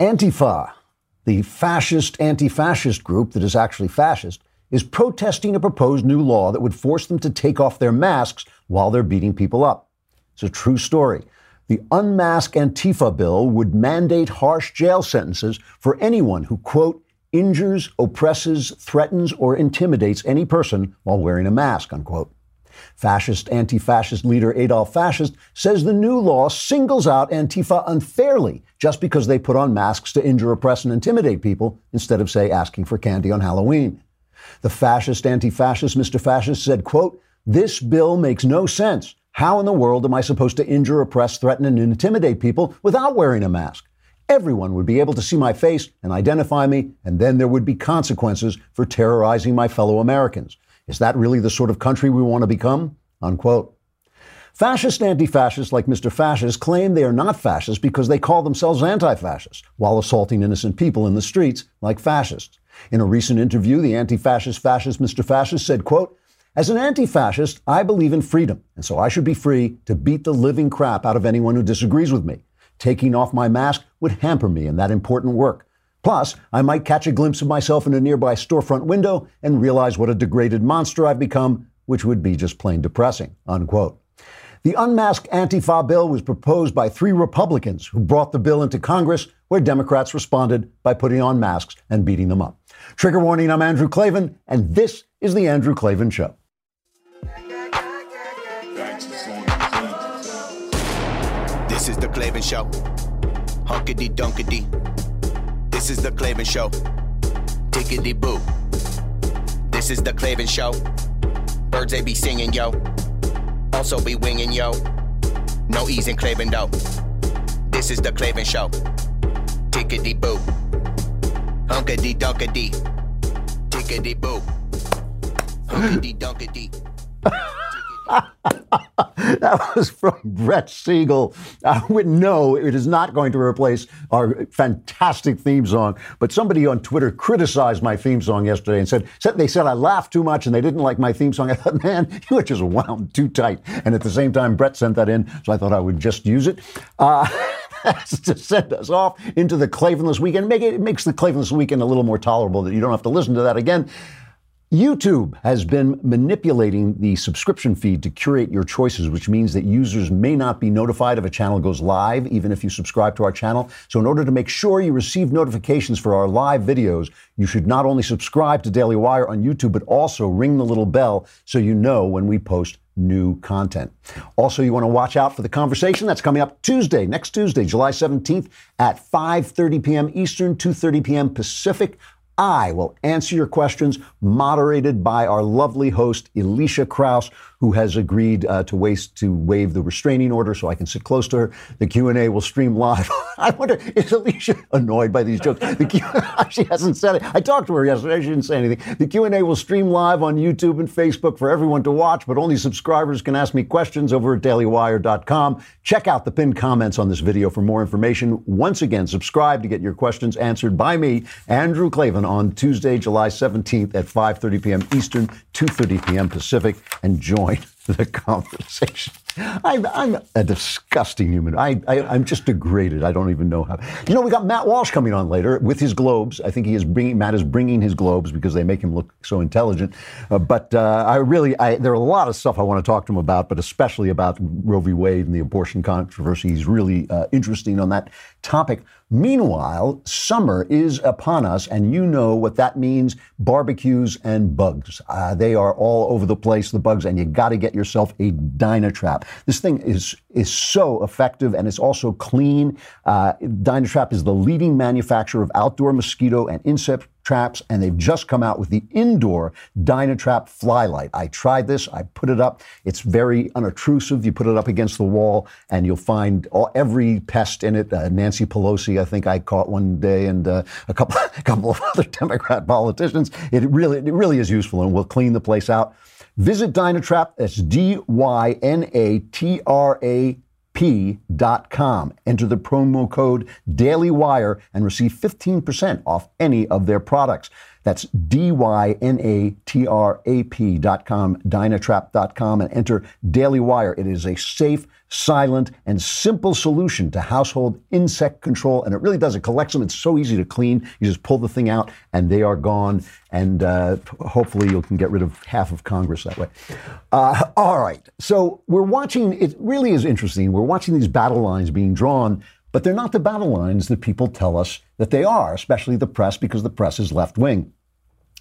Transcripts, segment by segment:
Antifa, the fascist anti fascist group that is actually fascist, is protesting a proposed new law that would force them to take off their masks while they're beating people up. It's a true story. The Unmask Antifa bill would mandate harsh jail sentences for anyone who, quote, injures, oppresses, threatens, or intimidates any person while wearing a mask, unquote. Fascist anti fascist leader Adolf Fascist says the new law singles out Antifa unfairly just because they put on masks to injure, oppress, and intimidate people instead of, say, asking for candy on Halloween. The fascist anti fascist Mr. Fascist said, quote, This bill makes no sense. How in the world am I supposed to injure, oppress, threaten, and intimidate people without wearing a mask? Everyone would be able to see my face and identify me, and then there would be consequences for terrorizing my fellow Americans. Is that really the sort of country we want to become? Unquote. Fascist anti fascists like Mr. Fascist claim they are not fascists because they call themselves anti fascists while assaulting innocent people in the streets like fascists. In a recent interview, the anti fascist fascist Mr. Fascist said, quote, as an anti fascist, I believe in freedom, and so I should be free to beat the living crap out of anyone who disagrees with me. Taking off my mask would hamper me in that important work. Plus, I might catch a glimpse of myself in a nearby storefront window and realize what a degraded monster I've become, which would be just plain depressing. Unquote. The unmasked Antifa bill was proposed by three Republicans who brought the bill into Congress, where Democrats responded by putting on masks and beating them up. Trigger warning, I'm Andrew Klavan, and this is The Andrew Klavan Show. This is The Klavan Show. Hunkity dunkity. This is The Klavan Show. Tickety boo. This is The Klavan Show. Birds they be singing, yo. Also be winging, yo. No ease in Klavan, though. This is The Klavan Show. Tickety boo. Hunkity dunkity. Tickety boo. Hunkity dunkity. that was from Brett Siegel. I would know it is not going to replace our fantastic theme song. But somebody on Twitter criticized my theme song yesterday and said, said they said I laughed too much and they didn't like my theme song. I thought, man, you are just wound too tight. And at the same time, Brett sent that in, so I thought I would just use it. Uh, to send us off into the Klavanless weekend. Make it, it makes the Klavanless weekend a little more tolerable that you don't have to listen to that again. YouTube has been manipulating the subscription feed to curate your choices, which means that users may not be notified if a channel goes live, even if you subscribe to our channel. So, in order to make sure you receive notifications for our live videos, you should not only subscribe to Daily Wire on YouTube, but also ring the little bell so you know when we post new content. Also, you want to watch out for the conversation that's coming up Tuesday, next Tuesday, July 17th at 5:30 p.m. Eastern, 2:30 p.m. Pacific. I will answer your questions, moderated by our lovely host, Elisha Krauss, who has agreed uh, to waste to waive the restraining order so I can sit close to her. The Q&A will stream live. I wonder, is Elisha annoyed by these jokes? The Q- she hasn't said it. I talked to her yesterday. She didn't say anything. The Q&A will stream live on YouTube and Facebook for everyone to watch, but only subscribers can ask me questions over at dailywire.com. Check out the pinned comments on this video for more information. Once again, subscribe to get your questions answered by me, Andrew Klavan, on Tuesday, July 17th at 5.30 p.m. Eastern, 2.30 p.m. Pacific, and join the conversation. I'm, I'm a disgusting human. I, I, am just degraded. I don't even know how. You know, we got Matt Walsh coming on later with his globes. I think he is bringing, Matt is bringing his globes because they make him look so intelligent. Uh, but uh, I really, I, there are a lot of stuff I want to talk to him about, but especially about Roe v. Wade and the abortion controversy. He's really uh, interesting on that topic. Meanwhile, summer is upon us, and you know what that means barbecues and bugs. Uh, they are all over the place, the bugs, and you got to get yourself a Dynatrap. This thing is, is so effective and it's also clean. Uh, Dynatrap is the leading manufacturer of outdoor mosquito and insect traps, and they've just come out with the indoor Dynatrap Flylight. I tried this, I put it up. It's very unobtrusive. You put it up against the wall, and you'll find all, every pest in it. Uh, Nancy Pelosi, I think I caught one day, and uh, a couple, a couple of other Democrat politicians. It really, it really is useful, and will clean the place out. Visit Dynatrap. That's D Y N A T R A P.com. Enter the promo code DailyWire and receive 15% off any of their products. That's D-Y-N-A-T-R-A-P dot com, D-Y-N-A-T-R-A-P.com, Dynatrap.com, and enter Daily Wire. It is a safe, silent, and simple solution to household insect control. And it really does. It collects them. It's so easy to clean. You just pull the thing out and they are gone. And uh, hopefully you can get rid of half of Congress that way. Uh, all right. So we're watching, it really is interesting. We're watching these battle lines being drawn, but they're not the battle lines that people tell us that they are, especially the press, because the press is left wing.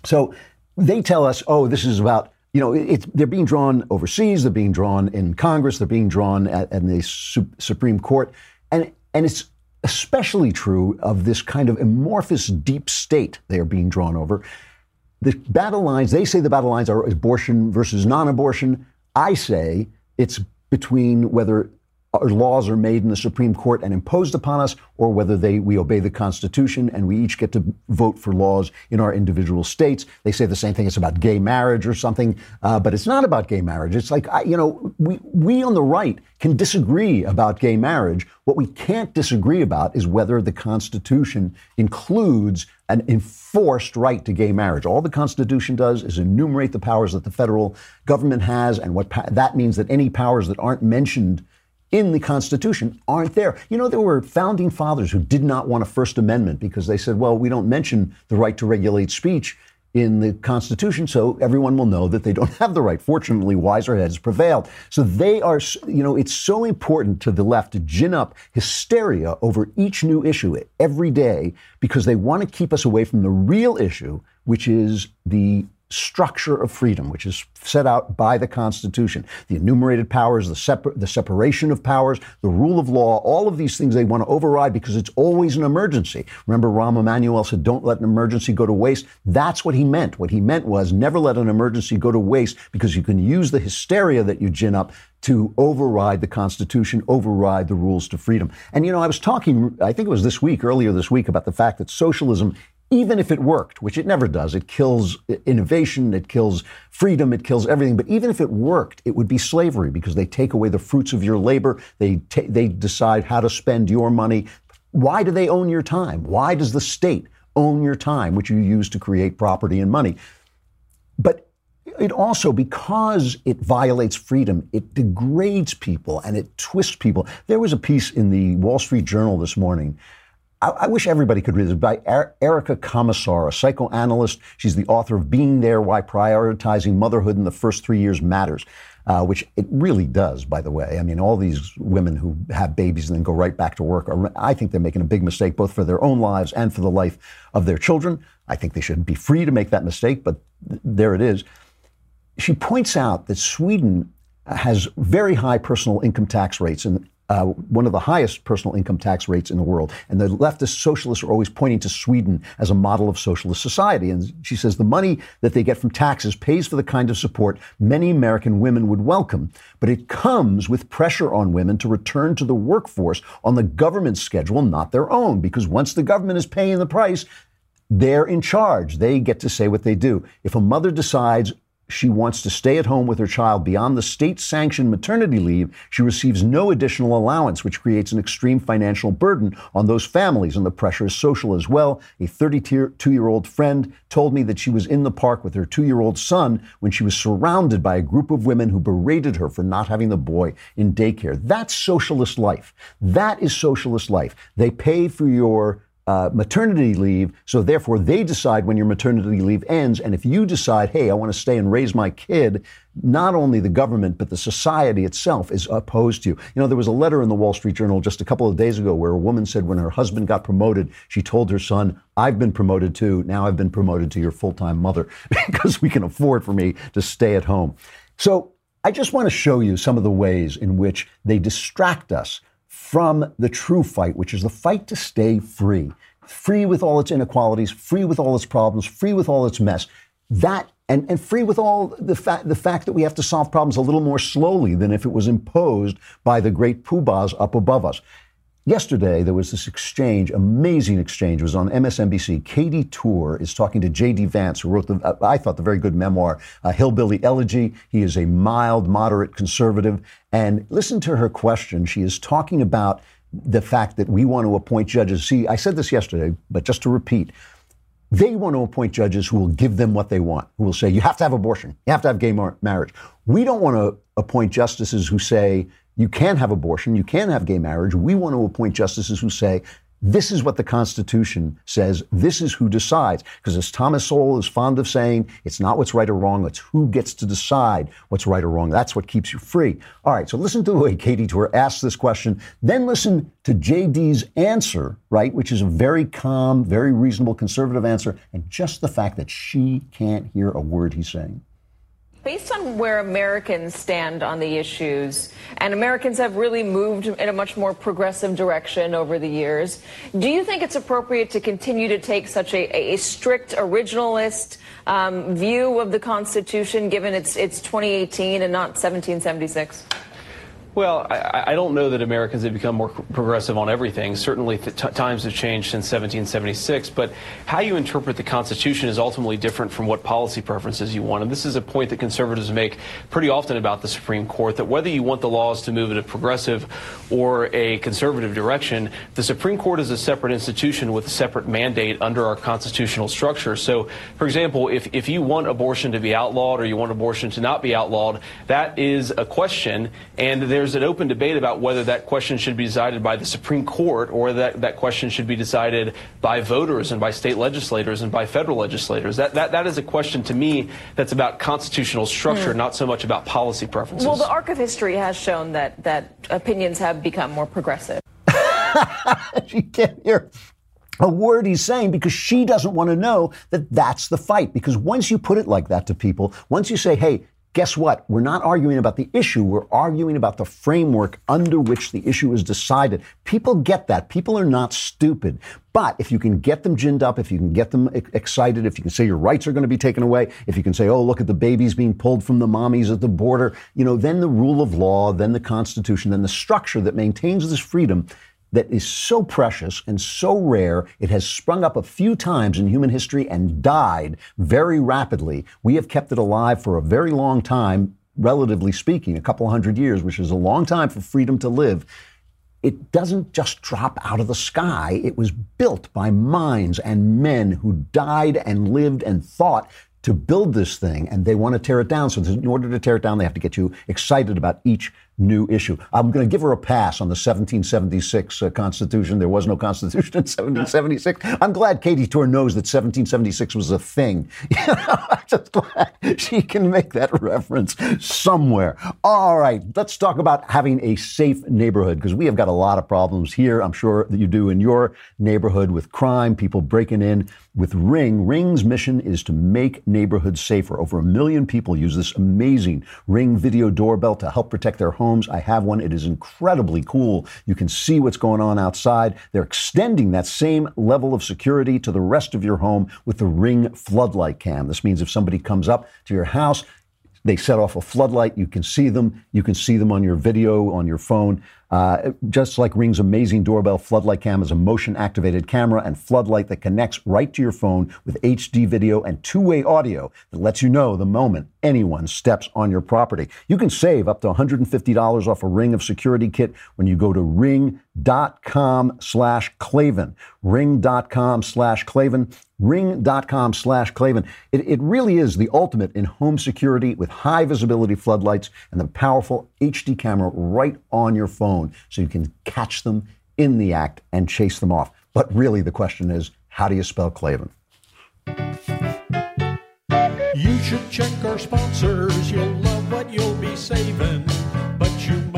So they tell us, oh, this is about you know, they're being drawn overseas, they're being drawn in Congress, they're being drawn at, at the su- Supreme Court, and and it's especially true of this kind of amorphous deep state they are being drawn over. The battle lines, they say the battle lines are abortion versus non-abortion. I say it's between whether laws are made in the Supreme Court and imposed upon us, or whether they we obey the Constitution and we each get to vote for laws in our individual states. They say the same thing. It's about gay marriage or something, uh, but it's not about gay marriage. It's like I, you know, we we on the right can disagree about gay marriage. What we can't disagree about is whether the Constitution includes an enforced right to gay marriage. All the Constitution does is enumerate the powers that the federal government has, and what pa- that means that any powers that aren't mentioned in the Constitution aren't there. You know, there were founding fathers who did not want a First Amendment because they said, well, we don't mention the right to regulate speech in the Constitution, so everyone will know that they don't have the right. Fortunately, wiser heads prevailed. So they are, you know, it's so important to the left to gin up hysteria over each new issue every day because they want to keep us away from the real issue, which is the structure of freedom, which is set out by the Constitution. The enumerated powers, the, separ- the separation of powers, the rule of law, all of these things they want to override because it's always an emergency. Remember, Rahm Emanuel said, don't let an emergency go to waste. That's what he meant. What he meant was never let an emergency go to waste because you can use the hysteria that you gin up to override the Constitution, override the rules to freedom. And, you know, I was talking, I think it was this week, earlier this week, about the fact that socialism even if it worked, which it never does, it kills innovation, it kills freedom, it kills everything. But even if it worked, it would be slavery because they take away the fruits of your labor. They, they decide how to spend your money. Why do they own your time? Why does the state own your time, which you use to create property and money? But it also, because it violates freedom, it degrades people and it twists people. There was a piece in the Wall Street Journal this morning I, I, wish everybody could read this by er- Erica Komisar, a psychoanalyst. She's the author of Being There Why Prioritizing Motherhood in the First Three Years Matters, uh, which it really does, by the way. I mean, all these women who have babies and then go right back to work, are, I think they're making a big mistake, both for their own lives and for the life of their children. I think they should be free to make that mistake, but th- there it is. She points out that Sweden has very high personal income tax rates and uh, one of the highest personal income tax rates in the world. And the leftist socialists are always pointing to Sweden as a model of socialist society. And she says the money that they get from taxes pays for the kind of support many American women would welcome, but it comes with pressure on women to return to the workforce on the government schedule, not their own, because once the government is paying the price, they're in charge. They get to say what they do. If a mother decides she wants to stay at home with her child beyond the state sanctioned maternity leave, she receives no additional allowance, which creates an extreme financial burden on those families. And the pressure is social as well. A 32 year old friend told me that she was in the park with her two year old son when she was surrounded by a group of women who berated her for not having the boy in daycare. That's socialist life. That is socialist life. They pay for your uh, maternity leave. So therefore, they decide when your maternity leave ends. And if you decide, hey, I want to stay and raise my kid, not only the government, but the society itself is opposed to you. You know, there was a letter in the Wall Street Journal just a couple of days ago where a woman said when her husband got promoted, she told her son, I've been promoted too. Now I've been promoted to your full time mother because we can afford for me to stay at home. So I just want to show you some of the ways in which they distract us from the true fight, which is the fight to stay free. Free with all its inequalities, free with all its problems, free with all its mess. That and, and free with all the fact the fact that we have to solve problems a little more slowly than if it was imposed by the great poobahs up above us. Yesterday, there was this exchange, amazing exchange. It was on MSNBC. Katy Tur is talking to J.D. Vance, who wrote, the, uh, I thought, the very good memoir, uh, Hillbilly Elegy. He is a mild, moderate conservative. And listen to her question. She is talking about the fact that we want to appoint judges. See, I said this yesterday, but just to repeat, They want to appoint judges who will give them what they want, who will say, you have to have abortion, you have to have gay mar- marriage. We don't want to appoint justices who say, you can have abortion, you can have gay marriage. We want to appoint justices who say, this is what the Constitution says. This is who decides. Because as Thomas Sowell is fond of saying, it's not what's right or wrong, it's who gets to decide what's right or wrong. That's what keeps you free. All right, so listen to the way Katy Tur asks this question, then listen to JD's answer, right, which is a very calm, very reasonable conservative answer, and just the fact that she can't hear a word he's saying. Based on where Americans stand on the issues, and Americans have really moved in a much more progressive direction over the years, do you think it's appropriate to continue to take such a, a strict originalist um, view of the Constitution given it's, it's 2018 and not 1776? Well, I, I, don't know that Americans have become more progressive on everything. Certainly, times have changed since 1776. But how you interpret the Constitution is ultimately different from what policy preferences you want. And this is a point that conservatives make pretty often about the Supreme Court that whether you want the laws to move in a progressive or a conservative direction, the Supreme Court is a separate institution with a separate mandate under our constitutional structure. So, for example, if, if you want abortion to be outlawed or you want abortion to not be outlawed, that is a question. And there's there's an open debate about whether that question should be decided by the Supreme Court or that that question should be decided by voters and by state legislators and by federal legislators. That, that, that is a question to me that's about constitutional structure, mm. not so much about policy preferences. Well, the arc of history has shown that, that opinions have become more progressive. she can't hear a word he's saying because she doesn't want to know that that's the fight. Because once you put it like that to people, once you say, hey, guess what? We're not arguing about the issue. We're arguing about the framework under which the issue is decided. People get that. People are not stupid. But if you can get them ginned up, if you can get them excited, if you can say your rights are going to be taken away, if you can say, oh, look at the babies being pulled from the mommies at the border, you know, then the rule of law, then the Constitution, then the structure that maintains this freedom that is so precious and so rare. It has sprung up a few times in human history and died very rapidly. We have kept it alive for a very long time, relatively speaking, a couple hundred years, which is a long time for freedom to live. It doesn't just drop out of the sky. It was built by minds and men who died and lived and thought to build this thing, and they want to tear it down. So, in order to tear it down, they have to get you excited about each new issue. I'm going to give her a pass on the 1776 uh, Constitution. There was no Constitution in 1776. I'm glad Katy Tur knows that 1776 was a thing. I'm just glad she can make that reference somewhere. All right, let's talk about having a safe neighborhood because we have got a lot of problems here. I'm sure that you do in your neighborhood with crime, people breaking in. With Ring, Ring's mission is to make neighborhoods safer. Over a million people use this amazing Ring video doorbell to help protect their homes homes. I have one. It is incredibly cool. You can see what's going on outside. They're extending that same level of security to the rest of your home with the Ring floodlight cam. This means if somebody comes up to your house, they set off a floodlight. You can see them. You can see them on your video, on your phone. Uh, just like Ring's amazing doorbell, Floodlight Cam is a motion activated camera and floodlight that connects right to your phone with HD video and two way audio that lets you know the moment anyone steps on your property. You can save up to $150 off a Ring of Security kit when you go to ring.com slash Klavan. Ring.com slash Klavan. Ring.com slash Klavan. It, it really is the ultimate in home security with high visibility floodlights and the powerful HD camera right on your phone phone so you can catch them in the act and chase them off. But really, the question is how do you spell Klavan? You should check our sponsors. You'll love what you'll be saving. But you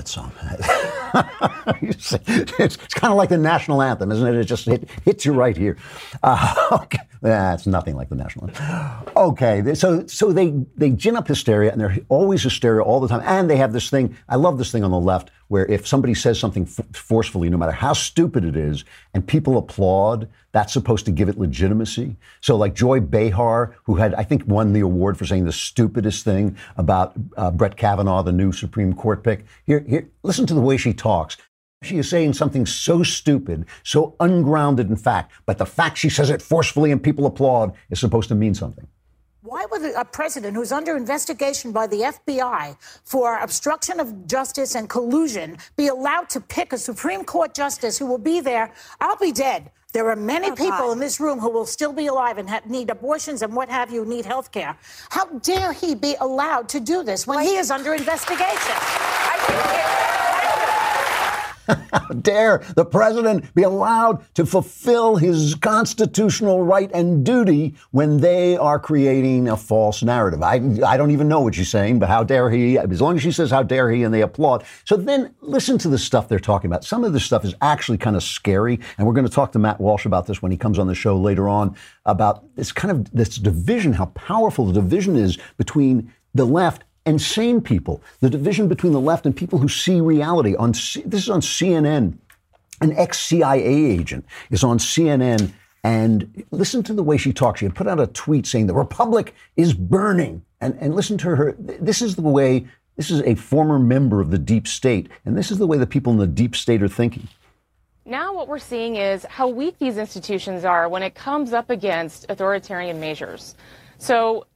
that song. it's, it's kind of like the national anthem, isn't it? It just hit, hits you right here. Uh, okay. That's nothing like the national anthem. Okay, so so they they gin up hysteria, and they're always hysteria all the time. And they have this thing. I love this thing on the left where if somebody says something f- forcefully, no matter how stupid it is, and people applaud, that's supposed to give it legitimacy. So, like Joy Behar, who had, I think, won the award for saying the stupidest thing about uh, Brett Kavanaugh, the new Supreme Court pick. Here, here, listen to the way she talks. She is saying something so stupid, so ungrounded in fact, but the fact she says it forcefully and people applaud is supposed to mean something. Why would a president who's under investigation by the FBI for obstruction of justice and collusion be allowed to pick a Supreme Court justice who will be there? I'll be dead. There are many oh, people God. in this room who will still be alive and have, need abortions and what have you, need health care. How dare he be allowed to do this when he is under investigation? How dare the president be allowed to fulfill his constitutional right and duty when they are creating a false narrative? I, I don't even know what she's saying, but how dare he? As long as she says, how dare he, and they applaud. So then listen to the stuff they're talking about. Some of this stuff is actually kind of scary. And we're going to talk to Matt Walsh about this when he comes on the show later on about this kind of this division, how powerful the division is between the left and sane people. The division between the left and people who see reality. On C- this is on CNN. An ex-CIA agent is on CNN, and listen to the way she talks. She had put out a tweet saying the republic is burning, and and listen to her. This is the way. This is a former member of the deep state, and this is the way the people in the deep state are thinking. Now, what we're seeing is how weak these institutions are when it comes up against authoritarian measures. So,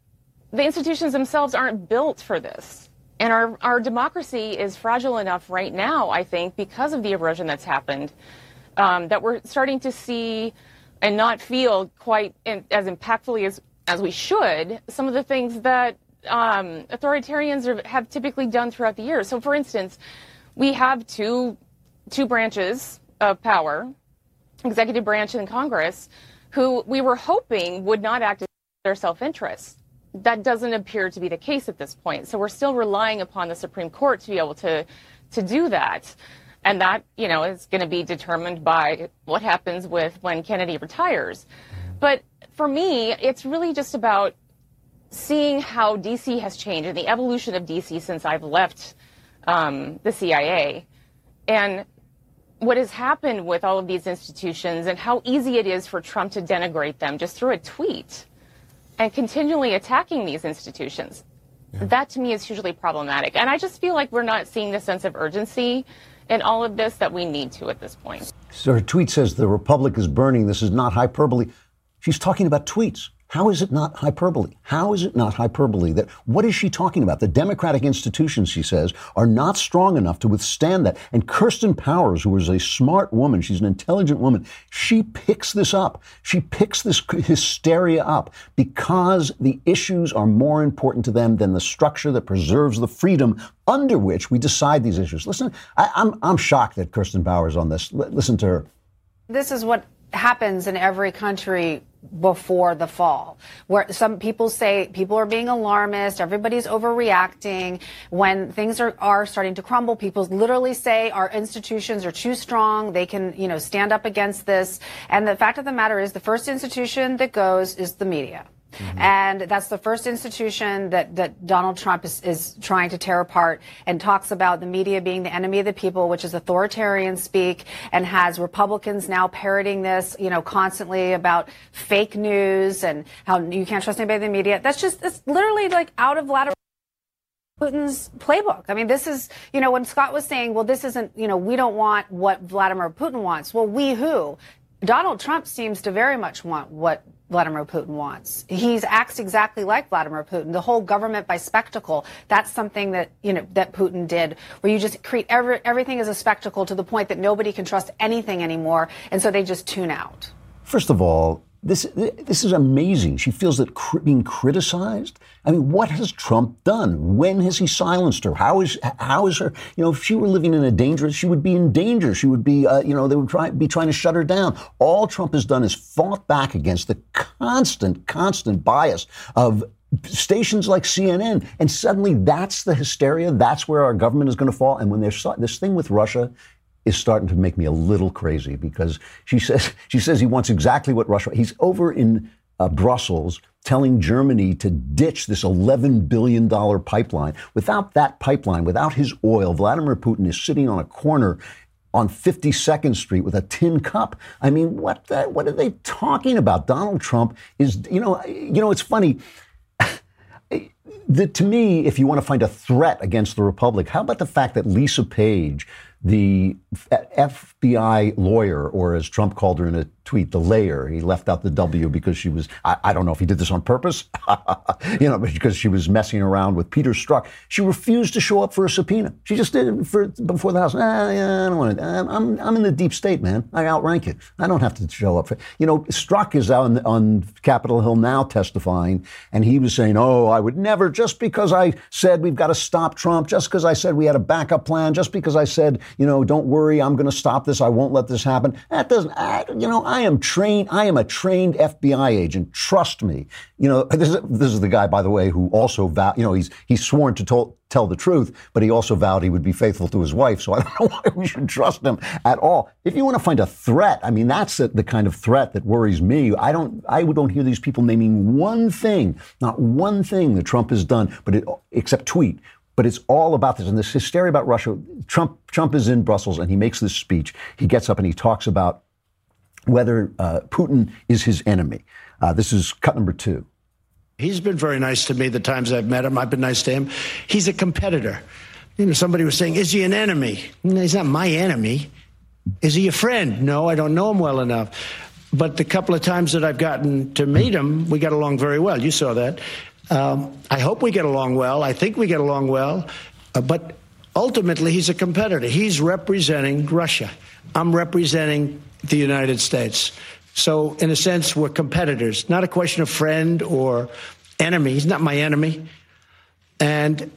the institutions themselves aren't built for this. And our, our democracy is fragile enough right now, I think, because of the erosion that's happened, um, that we're starting to see and not feel quite in, as impactfully as, as we should some of the things that um, authoritarians are, have typically done throughout the years. So, for instance, we have two, two branches of power, executive branch and Congress, who we were hoping would not act in their self interest that doesn't appear to be the case at this point. So we're still relying upon the Supreme Court to be able to to do that. And that, you know, is going to be determined by what happens with when Kennedy retires. But for me, it's really just about seeing how DC has changed and the evolution of DC since I've left um, the CIA. And what has happened with all of these institutions and how easy it is for Trump to denigrate them just through a tweet and continually attacking these institutions. Yeah. That to me is hugely problematic. And I just feel like we're not seeing the sense of urgency in all of this that we need to at this point. So her tweet says the Republic is burning. This is not hyperbole. She's talking about tweets. How is it not hyperbole? How is it not hyperbole? That what is she talking about? The democratic institutions, she says, are not strong enough to withstand that. And Kirsten Powers, who is a smart woman, she's an intelligent woman, she picks this up. She picks this hysteria up because the issues are more important to them than the structure that preserves the freedom under which we decide these issues. Listen, I, am I'm, I'm shocked that Kirsten Powers on this. L- listen to her. This is what happens in every country before the fall, where some people say people are being alarmist, everybody's overreacting. When things are, are starting to crumble, people literally say our institutions are too strong. They can, you know, stand up against this. And the fact of the matter is the first institution that goes is the media. Mm-hmm. And that's the first institution that, that Donald Trump is, is trying to tear apart and talks about the media being the enemy of the people, which is authoritarian speak, and has Republicans now parroting this, you know, constantly about fake news and how you can't trust anybody in the media. That's just, it's literally like out of Vladimir. Putin's playbook. I mean, this is, you know, when Scott was saying, well, this isn't, you know, we don't want what Vladimir Putin wants. Well, we who? Donald Trump seems to very much want what Vladimir Putin wants. He acts exactly like Vladimir Putin. The whole government by spectacle, that's something that, you know, that Putin did, where you just create every, everything as a spectacle to the point that nobody can trust anything anymore. And so they just tune out. First of all, this, this is amazing. She feels that cr- being criticized. I mean, what has Trump done? When has he silenced her? How is how is her? You know, if she were living in a dangerous, she would be in danger. She would be, uh, you know, they would try, be trying to shut her down. All Trump has done is fought back against the constant, constant bias of stations like CNN, and suddenly that's the hysteria. That's where our government is going to fall. And when there's this thing with Russia is starting to make me a little crazy because she says she says he wants exactly what Russia. He's over in uh, Brussels telling Germany to ditch this $11 billion pipeline. Without that pipeline, without his oil, Vladimir Putin is sitting on a corner on 52nd Street with a tin cup. I mean, what the, what are they talking about? Donald Trump is, you know, you know, it's funny. the, to me, if you want to find a threat against the Republic, how about the fact that Lisa Page, the FBI lawyer, or as Trump called her in a tweet, the layer. He left out the W because she was, I, I don't know if he did this on purpose, you know, because she was messing around with Peter Strzok. She refused to show up for a subpoena. She just did it for, before the House. Ah, yeah, I don't want to. I'm, I'm in the deep state, man. I outrank you. I don't have to show up for, you know, Strzok is out on, on Capitol Hill now testifying, and he was saying, oh, I would never, just because I said we've got to stop Trump, just because I said we had a backup plan, just because I said, you know, don't worry, I'm going to stop this. I won't let this happen. That doesn't, I, you know, am trained. I am a trained FBI agent. Trust me. You know, this is, this is the guy, by the way, who also vowed, you know, he's, he's sworn to tell, tell the truth, but he also vowed he would be faithful to his wife. So I don't know why we should trust him at all. If you want to find a threat, I mean, that's the, the kind of threat that worries me. I don't, I don't hear these people naming one thing, not one thing that Trump has done, but it, except tweet but it's all about this and this hysteria about Russia. Trump Trump is in Brussels and he makes this speech. He gets up and he talks about whether uh, Putin is his enemy. Uh, this is cut number two. He's been very nice to me the times I've met him. I've been nice to him. He's a competitor. You know, somebody was saying, "Is he an enemy?" He's not my enemy. Is he a friend? No, I don't know him well enough. But the couple of times that I've gotten to meet him, we got along very well. You saw that. Um, I hope we get along well. I think we get along well. Uh, but ultimately, he's a competitor. He's representing Russia. I'm representing the United States. So, in a sense, we're competitors. Not a question of friend or enemy. He's not my enemy. And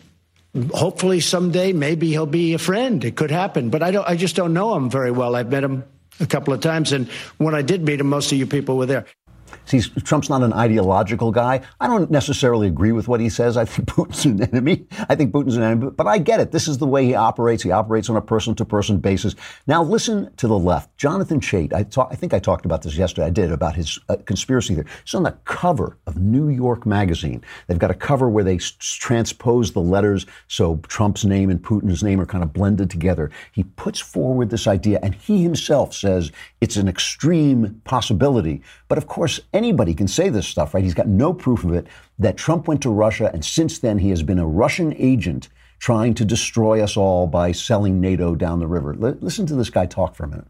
hopefully someday maybe he'll be a friend. It could happen. But I don't I just don't know him very well. I've met him a couple of times and when I did meet him most of you people were there. See, Trump's not an ideological guy. I don't necessarily agree with what he says. I think Putin's an enemy. I think Putin's an enemy, but I get it. This is the way he operates. He operates on a person to person basis. Now, listen to the left. Jonathan Chait, I, talk, I think I talked about this yesterday. I did about his uh, conspiracy theory. It's on the cover of New York Magazine. They've got a cover where they s- transpose the letters so Trump's name and Putin's name are kind of blended together. He puts forward this idea, and he himself says it's an extreme possibility. But of course, anybody can say this stuff, right? He's got no proof of it that Trump went to Russia, and since then he has been a Russian agent trying to destroy us all by selling NATO down the river. L- listen to this guy talk for a minute.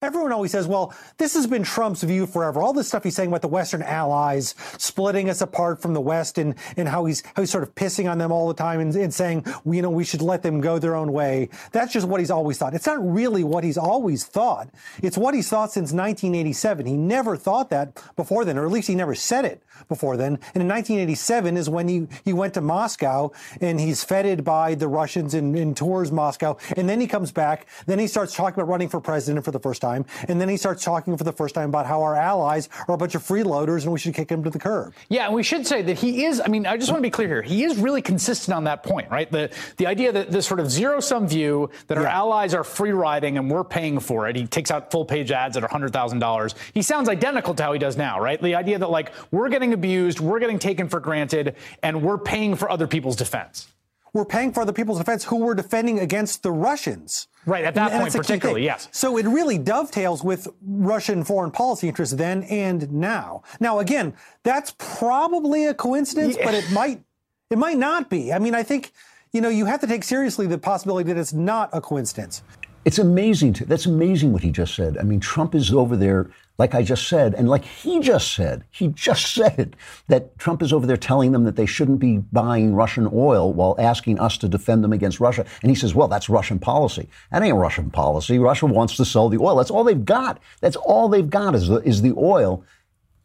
Everyone always says, well, this has been Trump's view forever. All this stuff he's saying about the Western allies splitting us apart from the West and, and how he's how he's sort of pissing on them all the time and, and saying, you know, we should let them go their own way. That's just what he's always thought. It's not really what he's always thought. It's what he's thought since 1987. He never thought that before then, or at least he never said it before then. And in 1987 is when he, he went to Moscow and he's feted by the Russians and, and tours Moscow. And then he comes back. Then he starts talking about running for president for the first time. And then he starts talking for the first time about how our allies are a bunch of freeloaders and we should kick them to the curb. Yeah, and we should say that he is, I mean, I just want to be clear here. He is really consistent on that point, right? The the idea that this sort of zero sum view that our Yeah. allies are free riding and we're paying for it. He takes out full page ads at $100,000. He sounds identical to how he does now, right? The idea that like we're getting abused, we're getting taken for granted, and we're paying for other people's defense. We're paying for other people's defense who were defending against the Russians. Right, at that And point that's particularly, yes. So it really dovetails with Russian foreign policy interests then and now. Now, again, that's probably a coincidence, but it might it might not be. I mean, I think you know you have to take seriously the possibility that it's not a coincidence. It's amazing. To, that's amazing what he just said. I mean, Trump is over there, like I just said, and like he just said, he just said that Trump is over there telling them that they shouldn't be buying Russian oil while asking us to defend them against Russia. And he says, well, that's Russian policy. That ain't Russian policy. Russia wants to sell the oil. That's all they've got. That's all they've got is the, is the oil.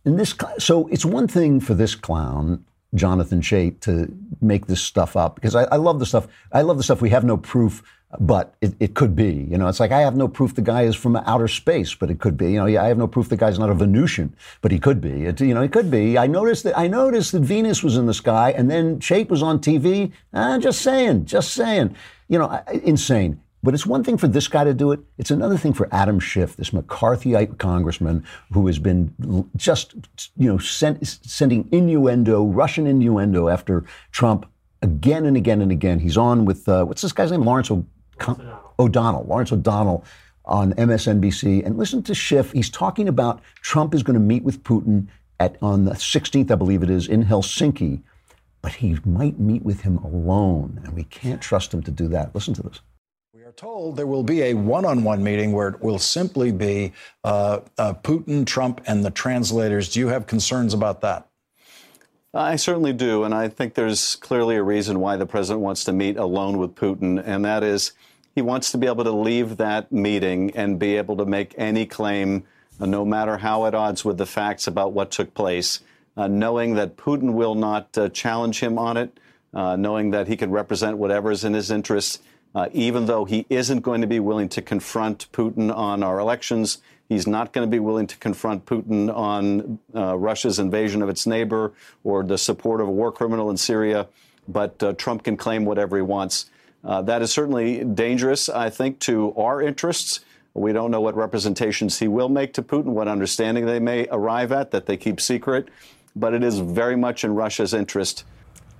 And this, so it's one thing for this clown Jonathan Chait to make this stuff up because I, I love the stuff. I love the stuff we have no proof, but it, it could be. You know, it's like I have no proof the guy is from outer space, but it could be. You know, yeah, I have no proof the guy's not a Venusian, but he could be. It, you know, it could be. I noticed that I noticed that Venus was in the sky, and then Chait was on TV. Ah, just saying, just saying. You know, insane. But it's one thing for this guy to do it. It's another thing for Adam Schiff, this McCarthyite congressman who has been just, you know, send, sending innuendo, Russian innuendo after Trump again and again and again. He's on with, uh, what's this guy's name? Lawrence o- Con- O'Donnell. Lawrence O'Donnell on MSNBC. And listen to Schiff. He's talking about Trump is going to meet with Putin at, on the 16th, I believe it is, in Helsinki. But he might meet with him alone, and we can't trust him to do that. Listen to this. Told there will be a one on one meeting where it will simply be uh, uh, Putin, Trump, and the translators. Do you have concerns about that? I certainly do. And I think there's clearly a reason why the president wants to meet alone with Putin, and that is he wants to be able to leave that meeting and be able to make any claim, uh, no matter how at odds with the facts about what took place, uh, knowing that Putin will not uh, challenge him on it, knowing that he can represent whatever is in his interests. Uh, even though he isn't going to be willing to confront Putin on our elections, he's not going to be willing to confront Putin on uh, Russia's invasion of its neighbor or the support of a war criminal in Syria. But uh, Trump can claim whatever he wants. Uh, that is certainly dangerous, I think, to our interests. We don't know what representations he will make to Putin, what understanding they may arrive at that they keep secret. But it is very much in Russia's interest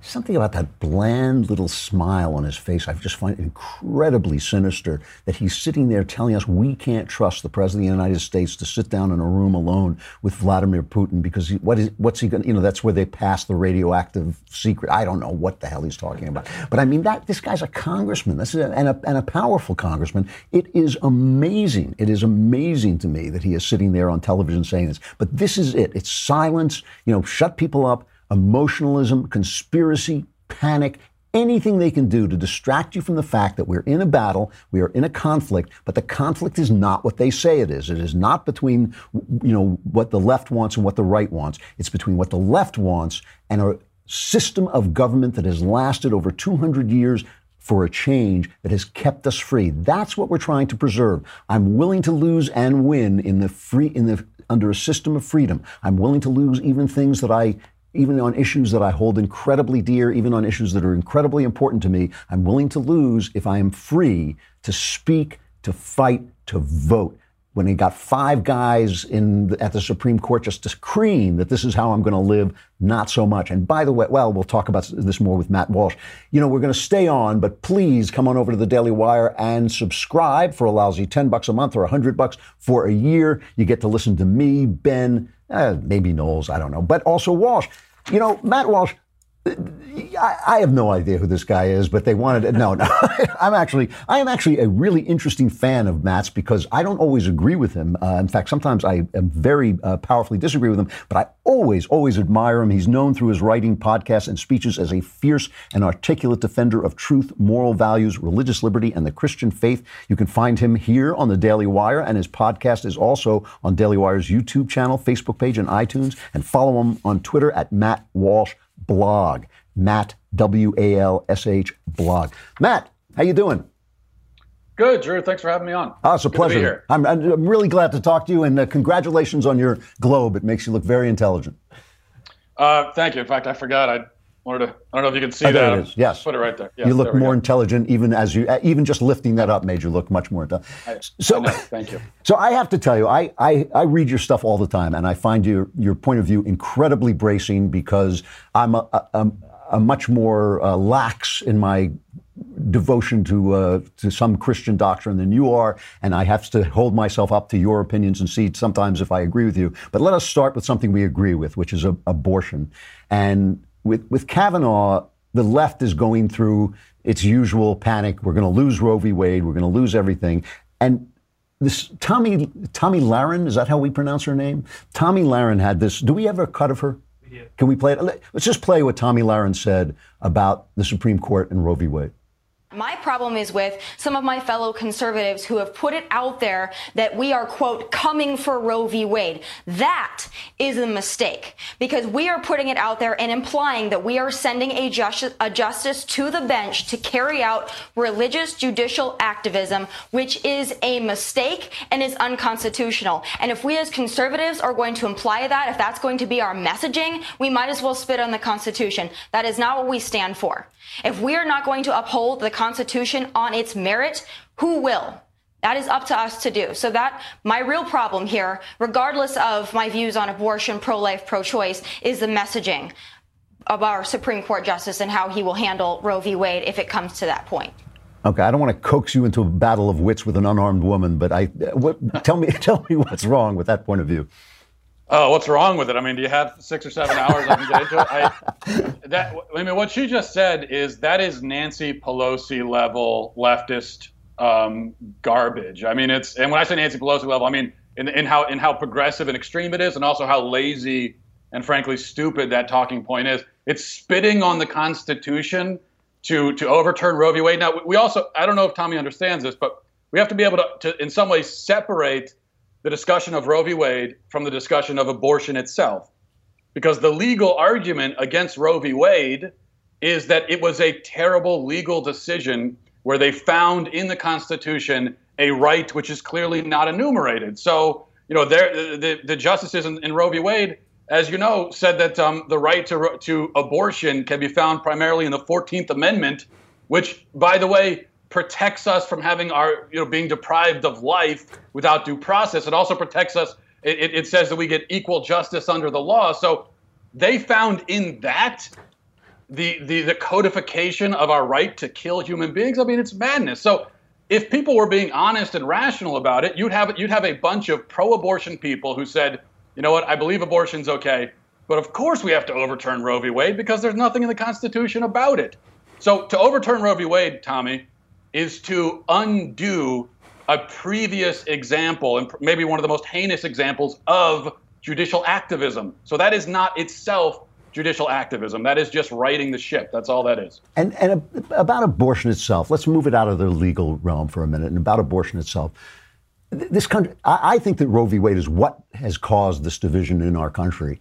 Something about that bland little smile on his face, I just find incredibly sinister that he's sitting there telling us we can't trust the President of the United States to sit down in a room alone with Vladimir Putin because he, what is, what's he going to, you know, that's where they pass the radioactive secret. I don't know what the hell he's talking about. But I mean, that this guy's a congressman this is a, and, a, and a powerful congressman. It is amazing. It is amazing to me that he is sitting there on television saying this. But this is it. It's silence, you know, shut people up emotionalism, conspiracy, panic, anything they can do to distract you from the fact that we're in a battle, we are in a conflict, but the conflict is not what they say it is. It is not between you know what the left wants and what the right wants. It's between what the left wants and a system of government that has lasted over 200 years for a change that has kept us free. That's what we're trying to preserve. I'm willing to lose and win in the free in the under a system of freedom. I'm willing to lose even things that I even on issues that I hold incredibly dear, even on issues that are incredibly important to me, I'm willing to lose if I am free to speak, to fight, to vote. When he got five guys in at the Supreme Court just decreeing that this is how I'm going to live, not so much. And by the way, well, we'll talk about this more with Matt Walsh. You know, we're going to stay on, but please come on over to the Daily Wire and subscribe for a lousy 10 bucks a month or a 100 bucks for a year. You get to listen to me, Ben, uh, maybe Knowles, I don't know, but also Walsh. You know, Matt Walsh, I, have no idea who this guy is, but they wanted it. No, no. I'm actually, I am actually a really interesting fan of Matt's because I don't always agree with him. Uh, in fact, sometimes I am very uh, powerfully disagree with him, but I always, always admire him. He's known through his writing, podcasts, and speeches as a fierce and articulate defender of truth, moral values, religious liberty, and the Christian faith. You can find him here on the Daily Wire, and his podcast is also on Daily Wire's YouTube channel, Facebook page, and iTunes. And follow him on Twitter at Matt Walsh blog. Matt W A L S H blog. Matt, how you doing? Good, Drew. Thanks for having me on. Oh, it's a Good pleasure. I'm, I'm, really glad to talk to you, and uh, congratulations on your globe. It makes you look very intelligent. Uh, thank you. In fact, I forgot. I wanted to. I don't know if you can see oh, that. It is. Yes. Put it right there. Yes, you look there more go. intelligent, even as you, uh, even just lifting that up made you look much more intelligent. So, I. Thank you. So I have to tell you, I, I, I read your stuff all the time, and I find your your point of view incredibly bracing because I'm a, a, a much more uh, lax in my devotion to uh, to some Christian doctrine than you are, and I have to hold myself up to your opinions and see sometimes if I agree with you. But let us start with something we agree with, which is a, abortion. And with with Kavanaugh, the left is going through its usual panic. We're going to lose Roe v. Wade. We're going to lose everything. And this Tomi Tomi Lahren is that how we pronounce her name? Tomi Lahren had this. Do we have a cut of her? Yeah. Can we play it? Let's just play what Tomi Lahren said about the Supreme Court and Roe v. Wade. My problem is with some of my fellow conservatives who have put it out there that we are, quote, coming for Roe v. Wade. That is a mistake because we are putting it out there and implying that we are sending a, justice, a justice to the bench to carry out religious judicial activism, which is a mistake and is unconstitutional. And if we as conservatives are going to imply that, if that's going to be our messaging, we might as well spit on the Constitution. That is not what we stand for. If we are not going to uphold the Constitution on its merit, who will? That is up to us to do. So that my real problem here, regardless of my views on abortion, pro-life, pro-choice, is the messaging of our Supreme Court justice and how he will handle Roe v. Wade if it comes to that point. Okay, I don't want to coax you into a battle of wits with an unarmed woman, but I what, tell me tell me what's wrong with that point of view. Oh, what's wrong with it? I mean, do you have six or seven hours I can get into it? I, that, I mean, what she just said is that is Nancy Pelosi level leftist um, garbage. I mean, it's and when I say Nancy Pelosi level, I mean in, in how in how progressive and extreme it is, and also how lazy and frankly stupid that talking point is. It's spitting on the Constitution to to overturn Roe v. Wade. Now, we also I don't know if Tomi understands this, but we have to be able to, to in some ways separate the discussion of Roe v. Wade from the discussion of abortion itself. Because the legal argument against Roe v. Wade is that it was a terrible legal decision where they found in the Constitution a right which is clearly not enumerated. So, you know, the, the, the justices in, in, Roe v. Wade, as you know, said that um, the right to, to abortion can be found primarily in the 14th Amendment, which, by the way, protects us from having our, you know, being deprived of life without due process. It also protects us. It, it says that we get equal justice under the law. So they found in that the, the the codification of our right to kill human beings. I mean, it's madness. So if people were being honest and rational about it, you'd have you'd have a bunch of pro-abortion people who said, you know what, I believe abortion's okay, but of course we have to overturn Roe v. Wade because there's nothing in the Constitution about it. So to overturn Roe v. Wade, Tommy, is to undo a previous example and maybe one of the most heinous examples of judicial activism. So that is not itself judicial activism. That is just righting the ship. That's all that is. And, and about abortion itself, let's move it out of the legal realm for a minute. And about abortion itself, this country, I, I think that Roe v. Wade is what has caused this division in our country.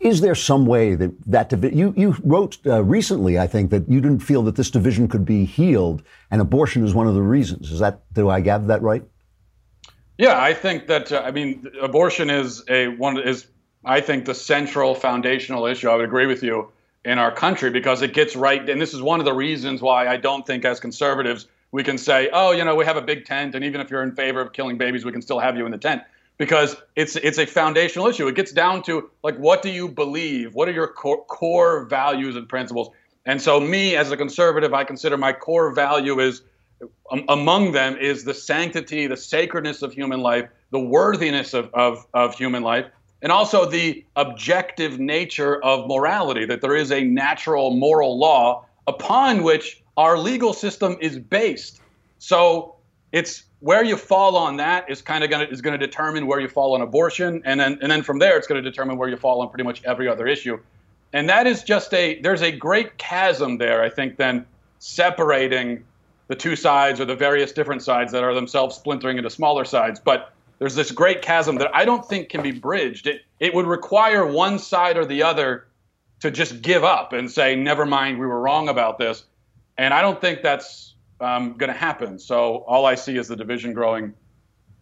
Is there some way that that? You you wrote uh, recently, I think, that you didn't feel that this division could be healed, and abortion is one of the reasons. Is that do I gather that right? Yeah, I think that. Uh, I mean, abortion is a one is I think the central foundational issue. I would agree with you in our country because it gets right, and this is one of the reasons why I don't think as conservatives we can say, oh, you know, we have a big tent, and even if you're in favor of killing babies, we can still have you in the tent because it's it's a foundational issue. It gets down to like what do you believe? What are your core, core values and principles? And so me as a conservative, I consider my core value is um, among them is the sanctity, the sacredness of human life, the worthiness of, of, of human life, and also the objective nature of morality, that there is a natural moral law upon which our legal system is based. So it's where you fall on that is kind of going to is going to determine where you fall on abortion, and then and then from there it's going to determine where you fall on pretty much every other issue, and that is just a there's a great chasm there. I think then separating the two sides or the various different sides that are themselves splintering into smaller sides, but there's this great chasm that I don't think can be bridged. It it would require one side or the other to just give up and say, never mind, we were wrong about this. And I don't think that's um, going to happen. So all I see is the division growing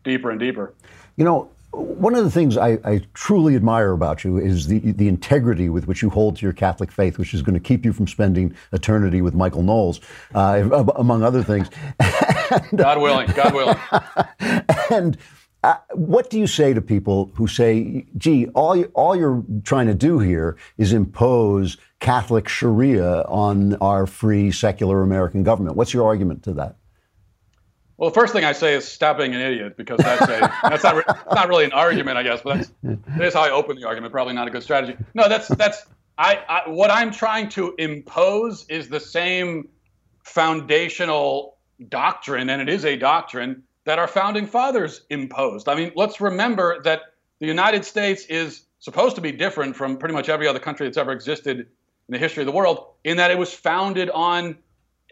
deeper and deeper. You know, one of the things I, I, truly admire about you is the the integrity with which you hold to your Catholic faith, which is going to keep you from spending eternity with Michael Knowles, uh, among other things. and, God willing, God willing. and uh, what do you say to people who say, "Gee, all you, all you're trying to do here is impose Catholic Sharia on our free secular American government"? What's your argument to that? Well, the first thing I say is stop being an idiot because that's a that's not re- not really an argument, I guess, but that's that is how I open the argument. Probably not a good strategy. No, that's that's I, I what I'm trying to impose is the same foundational doctrine, and it is a doctrine that our founding fathers imposed. I mean, let's remember that the United States is supposed to be different from pretty much every other country that's ever existed in the history of the world in that it was founded on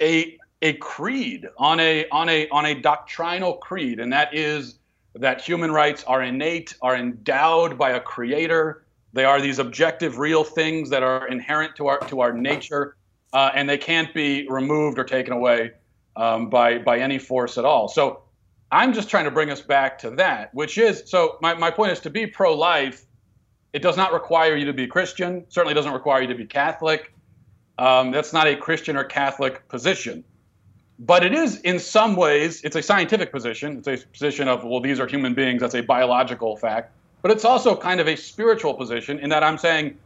a a creed, on a on a on a doctrinal creed, and that is that human rights are innate, are endowed by a creator. They are these objective, real things that are inherent to our to our nature, uh, and they can't be removed or taken away um, by by any force at all. So I'm just trying to bring us back to that, which is so my, my point is to be pro life, it does not require you to be Christian, certainly doesn't require you to be Catholic. Um, that's not a Christian or Catholic position. But it is, in some ways, it's a scientific position. It's a position of, well, these are human beings. That's a biological fact. But it's also kind of a spiritual position in that I'm saying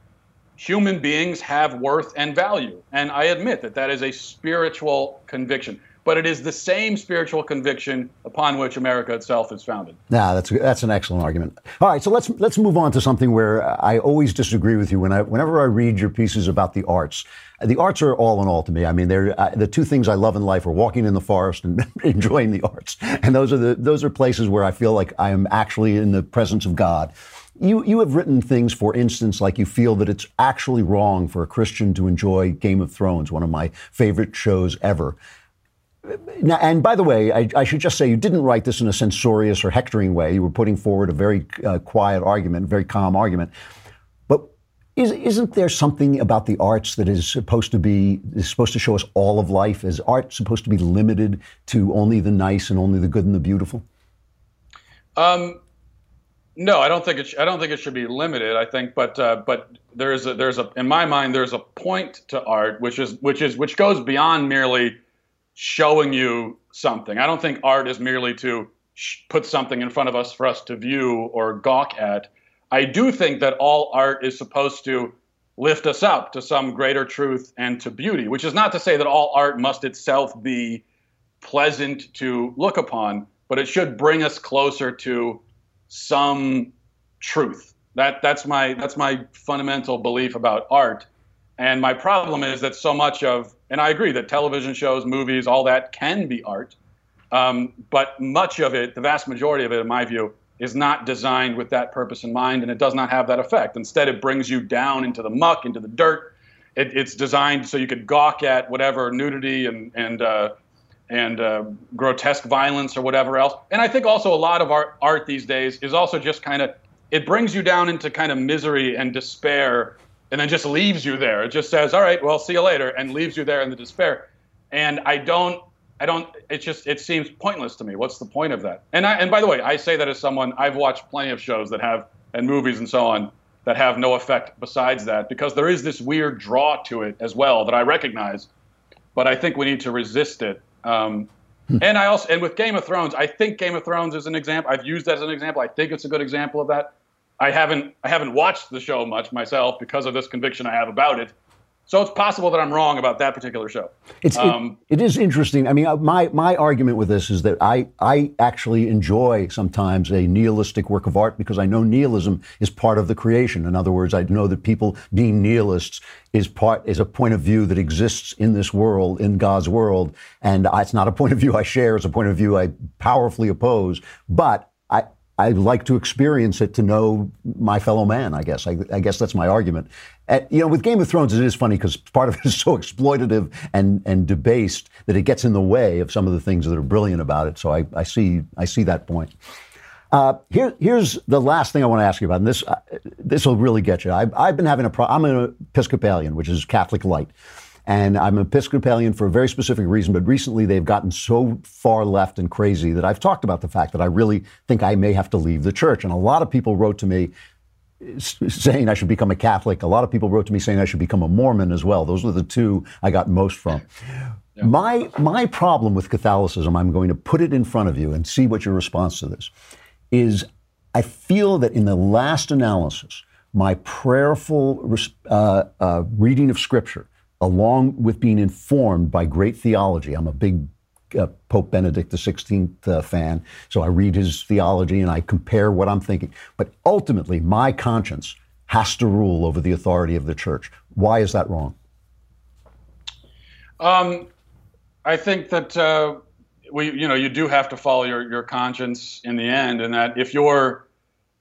human beings have worth and value. And I admit that that is a spiritual conviction but it is the same spiritual conviction upon which America itself is founded. Yeah, that's that's an excellent argument. All right, so let's let's move on to something where I always disagree with you. When I whenever I read your pieces about the arts, the arts are all in all to me. I mean, they're uh, the two things I love in life are walking in the forest and enjoying the arts, and those are the those are places where I feel like I am actually in the presence of God. You, you have written things, for instance, like you feel that it's actually wrong for a Christian to enjoy Game of Thrones, one of my favorite shows ever. Now, and by the way, I, I, should just say you didn't write this in a censorious or hectoring way. You were putting forward a very uh, quiet argument, a very calm argument. But is, not there something about the arts that is supposed to be is supposed to show us all of life? Is art supposed to be limited to only the nice and only the good and the beautiful? Um, no, I don't think it. Sh- I don't think it should be limited. I think, but uh, but there's a there's a in my mind there's a point to art which is which is which goes beyond merely showing you something. I don't think art is merely to sh- put something in front of us for us to view or gawk at. I do think that all art is supposed to lift us up to some greater truth and to beauty, which is not to say that all art must itself be pleasant to look upon, but it should bring us closer to some truth. That that's my that's my fundamental belief about art. And my problem is that so much of and I agree that television shows, movies, all that can be art. Um, but much of it, the vast majority of it, in my view, is not designed with that purpose in mind, and it does not have that effect. Instead, it brings you down into the muck, into the dirt. It, it's designed so you could gawk at whatever nudity and and uh, and uh, grotesque violence or whatever else. And I think also a lot of art art these days is also just kind of it brings you down into kind of misery and despair and then just leaves you there. It just says, "All right, well, see you later," and leaves you there in the despair. And I don't, I don't. It just it seems pointless to me. What's the point of that? And I and by the way, I say that as someone I've watched plenty of shows that have and movies and so on that have no effect besides that because there is this weird draw to it as well that I recognize, but I think we need to resist it. Um, hmm. and I also and with Game of Thrones, I think Game of Thrones is an example. I've used that as an example. I think it's a good example of that. I haven't I haven't watched the show much myself because of this conviction I have about it. So it's possible that I'm wrong about that particular show. It's, um, it, it is interesting. I mean, uh, my, my argument with this is that I, I actually enjoy sometimes a nihilistic work of art because I know nihilism is part of the creation. In other words, I know that people being nihilists is part is a point of view that exists in this world, in God's world, and it's not a point of view I share. It's a point of view I powerfully oppose. But I, like to experience it to know my fellow man. I guess. I, I guess that's my argument. And, you know, with Game of Thrones, it is funny because part of it is so exploitative and and debased that it gets in the way of some of the things that are brilliant about it. So I, I see I see that point. Uh, here, here's the last thing I want to ask you about, and this uh, this will really get you. I, I've been having a pro- I'm an Episcopalian, which is Catholic light. And I'm Episcopalian for a very specific reason, but recently they've gotten so far left and crazy that I've talked about the fact that I really think I may have to leave the church. And a lot of people wrote to me saying I should become a Catholic. A lot of people wrote to me saying I should become a Mormon as well. Those were the two I got most from. Yeah. My my problem with Catholicism, I'm going to put it in front of you and see what your response to this is. I feel that in the last analysis, my prayerful uh, uh, reading of Scripture along with being informed by great theology. I'm a big uh, Pope Benedict XVI uh, fan, so I read his theology and I compare what I'm thinking. But ultimately, my conscience has to rule over the authority of the church. Why is that wrong? Um, I think that uh, we, you know, you do have to follow your, your conscience in the end, and that if you're,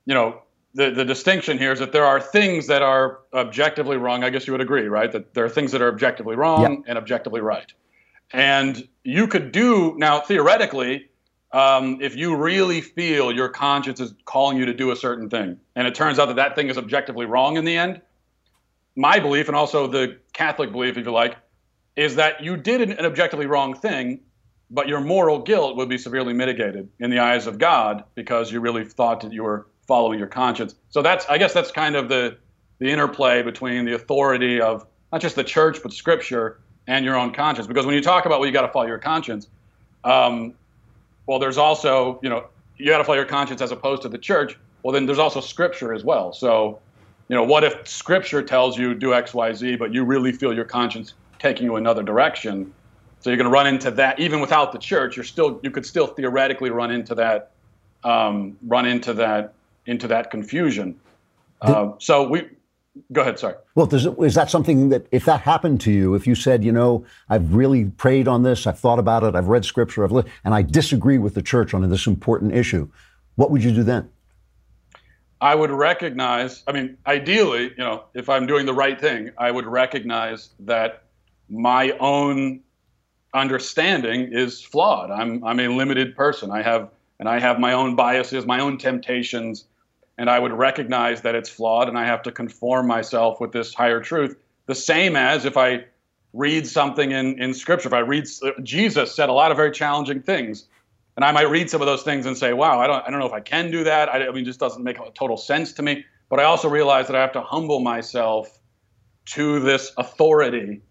you know, the, the distinction here is that there are things that are objectively wrong. I guess you would agree, right? That there are things that are objectively wrong and objectively right. And you could do now theoretically, um, if you really feel your conscience is calling you to do a certain thing, and it turns out that that thing is objectively wrong in the end, my belief, and also the Catholic belief, if you like, is that you did an, an objectively wrong thing, but your moral guilt would be severely mitigated in the eyes of God because you really thought that you were following your conscience. So that's, I guess, that's kind of the the interplay between the authority of not just the church but Scripture and your own conscience. Because when you talk about well, you got to follow your conscience. Um, well, there's also you know you got to follow your conscience as opposed to the church. Well, then there's also Scripture as well. So you know, what if Scripture tells you do X, Y, Z, but you really feel your conscience taking you another direction? So you're going to run into that even without the church. You're still you could still theoretically run into that um, run into that into that confusion. Uh, so we go ahead. Sorry. Well, does is that something that if that happened to you, if you said, you know, I've really prayed on this, I've thought about it, I've read Scripture, I've li- and I disagree with the church on this important issue, what would you do then? I would recognize, I mean, ideally, you know, if I'm doing the right thing, I would recognize that my own understanding is flawed. I'm, I'm a limited person. I have, and I have my own biases, my own temptations, and I would recognize that it's flawed and I have to conform myself with this higher truth. The same as if I read something in, in scripture, if I read, uh, Jesus said a lot of very challenging things and I might read some of those things and say, "Wow, I don't, I don't know if I can do that." I, I mean, it just doesn't make total sense to me. But I also realize that I have to humble myself to this authority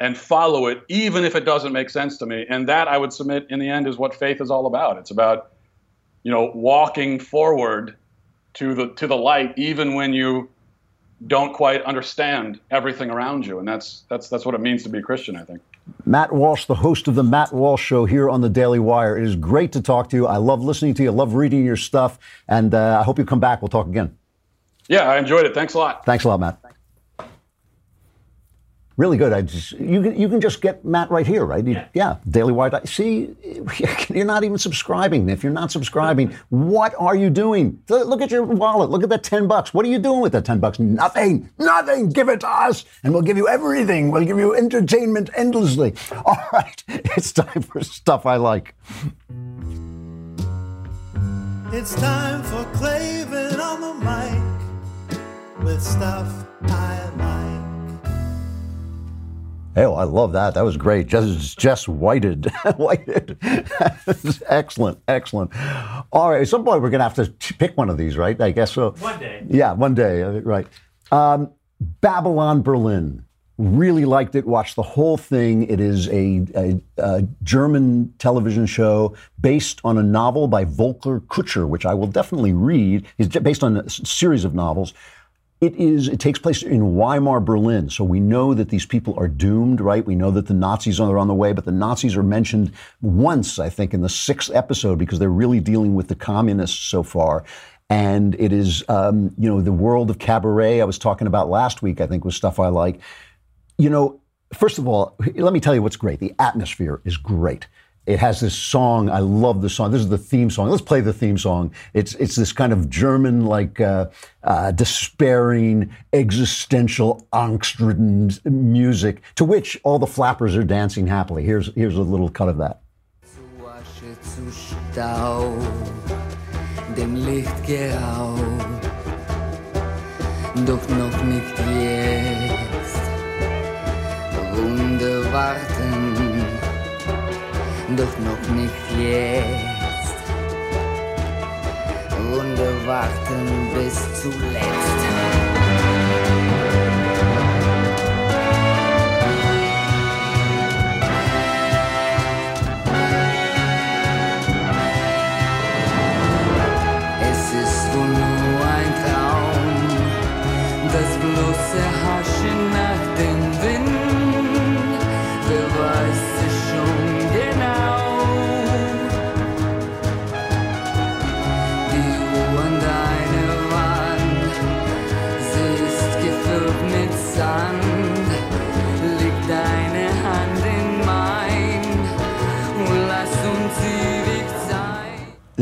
and follow it, even if it doesn't make sense to me. And that I would submit, in the end, is what faith is all about. It's about, you know, walking forward to the to the light, even when you don't quite understand everything around you. And that's that's that's what it means to be a Christian, I think. Matt Walsh, the host of the Matt Walsh Show here on the Daily Wire. It is great to talk to you. I love listening to you. I love reading your stuff, and uh, I hope you come back. We'll talk again. Yeah, I enjoyed it. Thanks a lot. Thanks a lot, Matt. Really good. I just you can you can just get Matt right here, right? Yeah, yeah Daily Wire. See, you're not even subscribing. If you're not subscribing, what are you doing? Look at your wallet. Look at that ten bucks. What are you doing with that ten bucks? Nothing. Nothing. Give it to us, and we'll give you everything. We'll give you entertainment endlessly. All right, it's time for stuff I like. It's time for Klavan on the mic with stuff I like. Oh, I love that. That was great. Just, just whited, whited. excellent, excellent. All right, at some point we're going to have to pick one of these, right? I guess so. One day. Yeah, one day. uh, Right. Um, Babylon Berlin. Really liked it. Watched the whole thing. It is a, a, a German television show based on a novel by Volker Kutscher, which I will definitely read. It's based on a series of novels. It is. It takes place in Weimar, Berlin. So we know that these people are doomed, right? We know that the Nazis are on the way, but the Nazis are mentioned once, I think, in the sixth episode because they're really dealing with the communists so far. And it is, um, you know, the world of cabaret I was talking about last week. I think was stuff I like. You know, first of all, let me tell you what's great. The atmosphere is great. It has this song. I love the song. This is the theme song. Let's play the theme song. It's it's this kind of German, like uh, uh, despairing, existential, angst-ridden music to which all the flappers are dancing happily. Here's here's a little cut of that. Warten, doch noch nicht jetzt. Wunder warten bis zuletzt.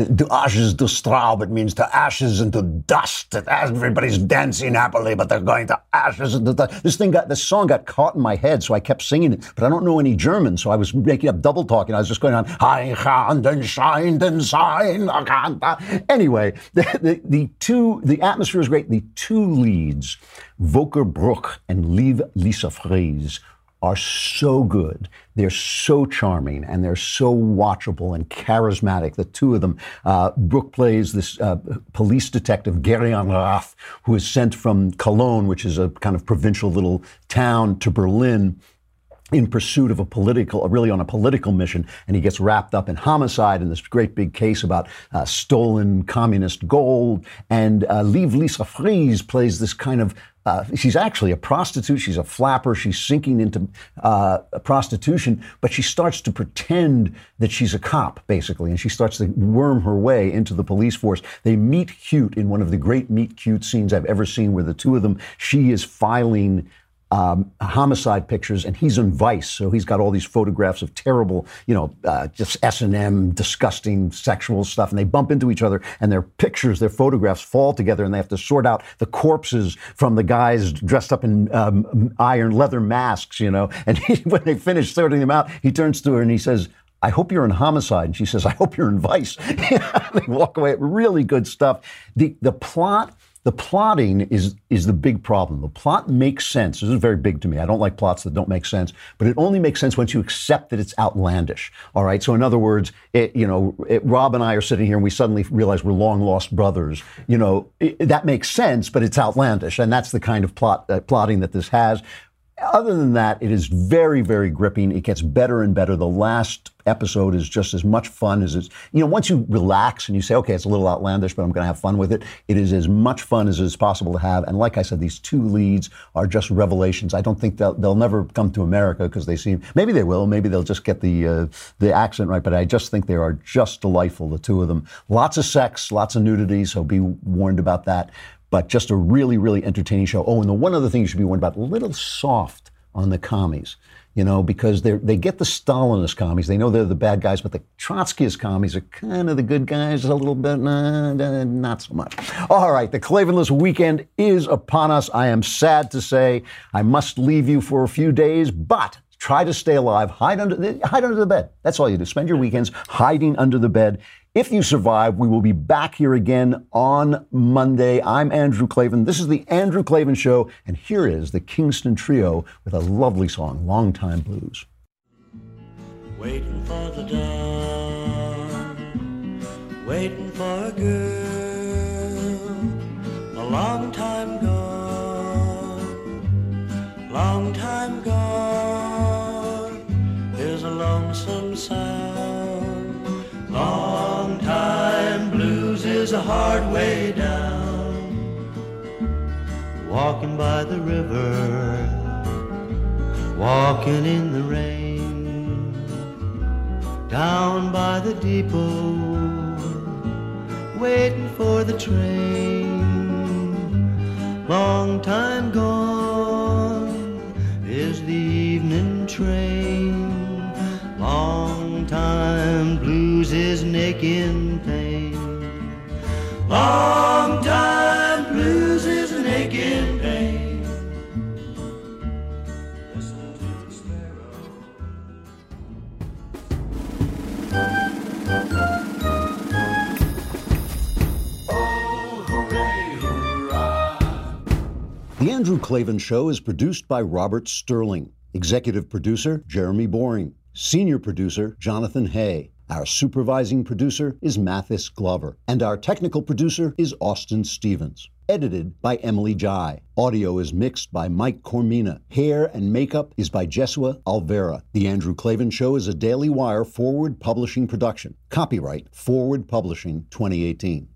To ashes to straw, it means to ashes and to dust. And Everybody's dancing happily, but they're going to ashes into dust. This thing got, this song got caught in my head, so I kept singing it, but I don't know any German, so I was making up double talking. I was just going on, "Hein, Hand, and and Anyway, the, the, the two, the atmosphere is great. The two leads, Volker Bruch and Liv Lisa Fries, are so good. They're so charming and they're so watchable and charismatic. The two of them. Uh, Bruch plays this uh, police detective, Gereon Rath, who is sent from Cologne, which is a kind of provincial little town, to Berlin in pursuit of a political, really on a political mission, and he gets wrapped up in homicide in this great big case about uh, stolen communist gold. And uh, Liv Lisa Fries plays this kind of uh, she's actually a prostitute. She's a flapper. She's sinking into uh, prostitution, but she starts to pretend that she's a cop, basically, and she starts to worm her way into the police force. They meet cute in one of the great meet cute scenes I've ever seen, where the two of them, she is filing um, homicide pictures, and he's in Vice, so he's got all these photographs of terrible, you know, uh, just S and M, disgusting sexual stuff, and they bump into each other, and their pictures, their photographs fall together, and they have to sort out the corpses from the guys dressed up in um, iron leather masks, you know. And he, when they finish sorting them out, he turns to her and he says. I hope you're in homicide. And she says, I hope you're in vice. they walk away. Really good stuff. The, the plot the plotting is is the big problem. The plot makes sense. This is very big to me. I don't like plots that don't make sense, but it only makes sense once you accept that it's outlandish. All right. So in other words, it, you know, it, Rob and I are sitting here and we suddenly realize we're long lost brothers. You know, it, that makes sense, but it's outlandish, and that's the kind of plot uh, plotting that this has. Other than that, it is very, very gripping. It gets better and better. The last episode is just as much fun as it's, you know, once you relax and you say, okay, it's a little outlandish, but I'm going to have fun with it, it is as much fun as it's possible to have. And like I said, these two leads are just revelations. I don't think they'll, they'll never come to America because they seem, maybe they will, maybe they'll just get the, uh, the accent right, but I just think they are just delightful, the two of them. Lots of sex, lots of nudity, so be warned about that but just a really, really entertaining show. Oh, and the one other thing you should be warned about, a little soft on the commies, you know, because they they get the Stalinist commies. They know they're the bad guys, but the Trotskyist commies are kind of the good guys a little bit, nah, not so much. All right, the Klavanless weekend is upon us. I am sad to say I must leave you for a few days, but try to stay alive. Hide under hide under the bed. That's all you do. Spend your weekends hiding under the bed. If you survive, we will be back here again on Monday. I'm Andrew Klavan. This is the Andrew Klavan Show, and here is the Kingston Trio with a lovely song, Long Time Blues. Waiting for the dawn, waiting for a girl, a long time by the river, walking in the rain down by the depot, waiting for the train. Long time gone is the evening train. Long time blues is aching pain. Long time Andrew Klavan Show is produced by Robert Sterling. Executive producer, Jeremy Boring. Senior producer, Jonathan Hay. Our supervising producer is Mathis Glover. And our technical producer is Austin Stevens. Edited by Emily Jai. Audio is mixed by Mike Coromina. Hair and makeup is by Jesua Alvera. The Andrew Klavan Show is a Daily Wire forward publishing production. Copyright Forward Publishing 2018.